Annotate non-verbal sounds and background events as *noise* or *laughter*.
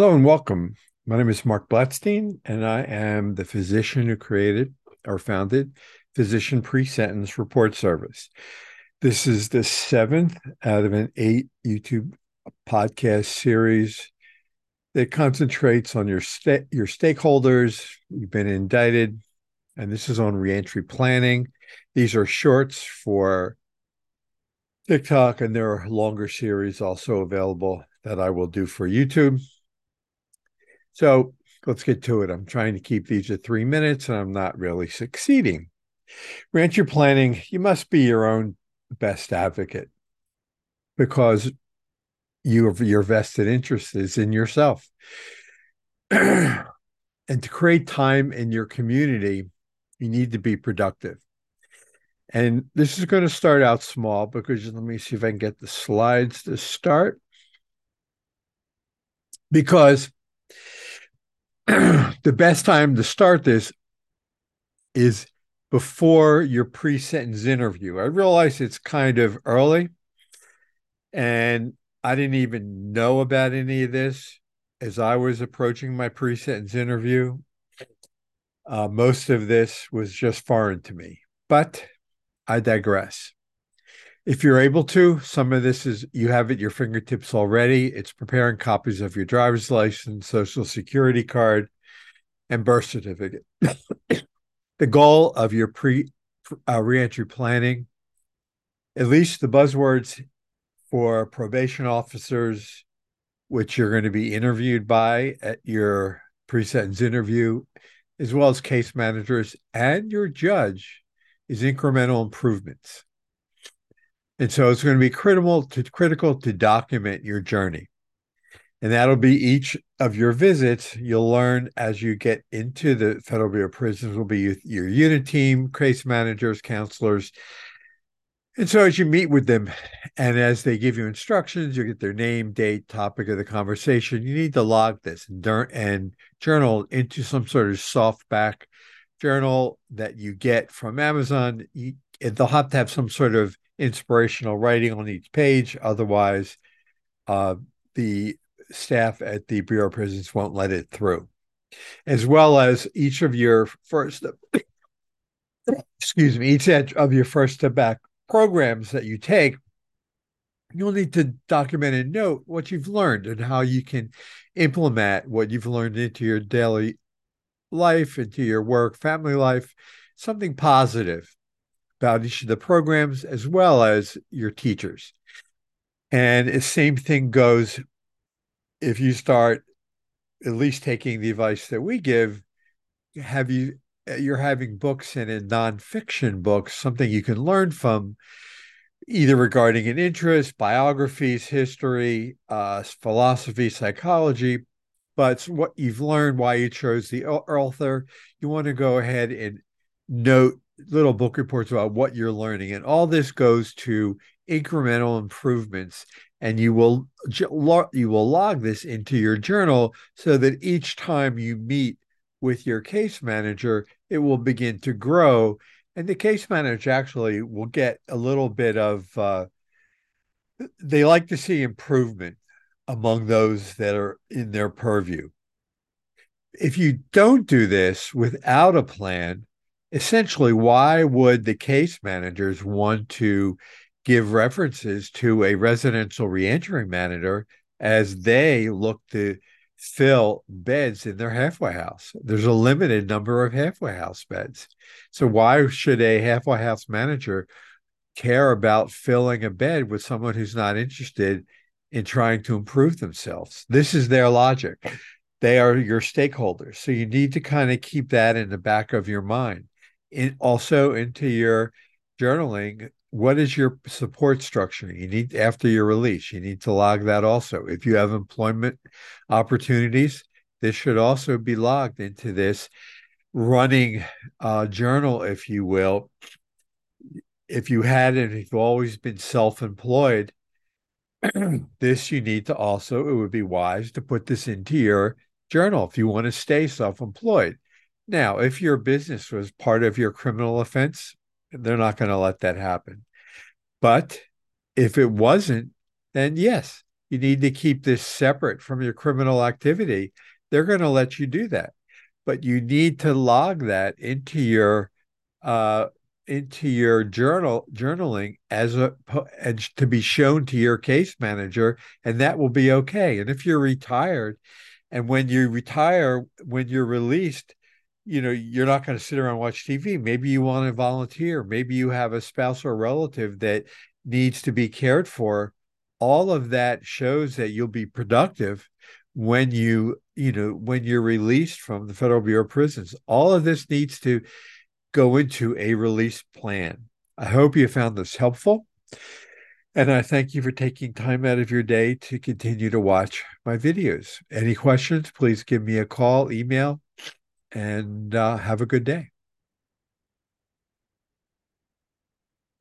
Hello and welcome. My name is Marc Blatstein, and I am the physician who created or founded Physician Pre Sentence Report Service. This is the seventh out of an eight YouTube podcast series that concentrates on your sta- your stakeholders. You've been indicted, and this is on reentry planning. These are shorts for TikTok, and there are longer series also available that I will do for YouTube. So let's get to it. I'm trying to keep these at three minutes and I'm not really succeeding. Reentry planning, you must be your own best advocate because you your vested interest is in yourself. *clears throat* and to create time in your community, you need to be productive. And this is going to start out small because let me see if I can get the slides to start. Because *clears throat* the best time to start this is before your pre sentence interview. I realize it's kind of early, and I didn't even know about any of this as I was approaching my pre sentence interview. Uh, most of this was just foreign to me, but I digress. If you're able to, some of this is you have at your fingertips already. It's preparing copies of your driver's license, social security card, and birth certificate. *coughs* the goal of your pre uh, reentry planning, at least the buzzwords for probation officers, which you're going to be interviewed by at your pre-sentence interview, as well as case managers and your judge, is incremental improvements. And so it's going to be critical to critical to document your journey. And that'll be each of your visits. You'll learn as you get into the Federal Bureau of Prisons will be your unit team, case managers, counselors. And so as you meet with them and as they give you instructions, you get their name, date, topic of the conversation. You need to log this and, and journal into some sort of softback journal that you get from Amazon. You, they'll have to have some sort of inspirational writing on each page. Otherwise, uh, the staff at the Bureau of Prisons won't let it through, as well as each of your first, *coughs* excuse me, each of your First Step Act programs that you take. You'll need to document and note what you've learned and how you can implement what you've learned into your daily life, into your work, family life, something positive about each of the programs as well as your teachers. And the same thing goes if you start at least taking the advice that we give, have you you're having books and in nonfiction books, something you can learn from either regarding an interest, biographies, history, uh, philosophy, psychology, but what you've learned, why you chose the author. You want to go ahead and note little book reports about what you're learning. And all this goes to incremental improvements. And you will you will log this into your journal so that each time you meet with your case manager, it will begin to grow. And the case manager actually will get a little bit of uh, they like to see improvement among those that are in their purview. If you don't do this without a plan, essentially, why would the case managers want to give references to a residential reentry manager as they look to fill beds in their halfway house? There's a limited number of halfway house beds. So, why should a halfway house manager care about filling a bed with someone who's not interested in trying to improve themselves? This is their logic. They are your stakeholders. So you need to kind of keep that in the back of your mind in, also into your journaling what is your support structure you need after your release you need to log that also if you have employment opportunities this should also be logged into this running uh, journal if you will if you had and if you've always been self-employed *clears throat* this you need to also it would be wise to put this into your journal if you want to stay self-employed now, if your business was part of your criminal offense, they're not going to let that happen. But if it wasn't, then yes, you need to keep this separate from your criminal activity, they're going to let you do that. But you need to log that into your uh, into your journal journaling as a and to be shown to your case manager, and that will be okay. And if you're retired, and when you retire, when you're released, you know you're not going to sit around watch TV. Maybe you want to volunteer. Maybe you have a spouse or relative that needs to be cared for all of that shows that you'll be productive when you you know when you're released from the federal bureau of prisons all of this needs to go into a release plan. I hope you found this helpful and i thank you for taking time out of your day to continue to watch my videos. Any questions please give me a call email and uh, have a good day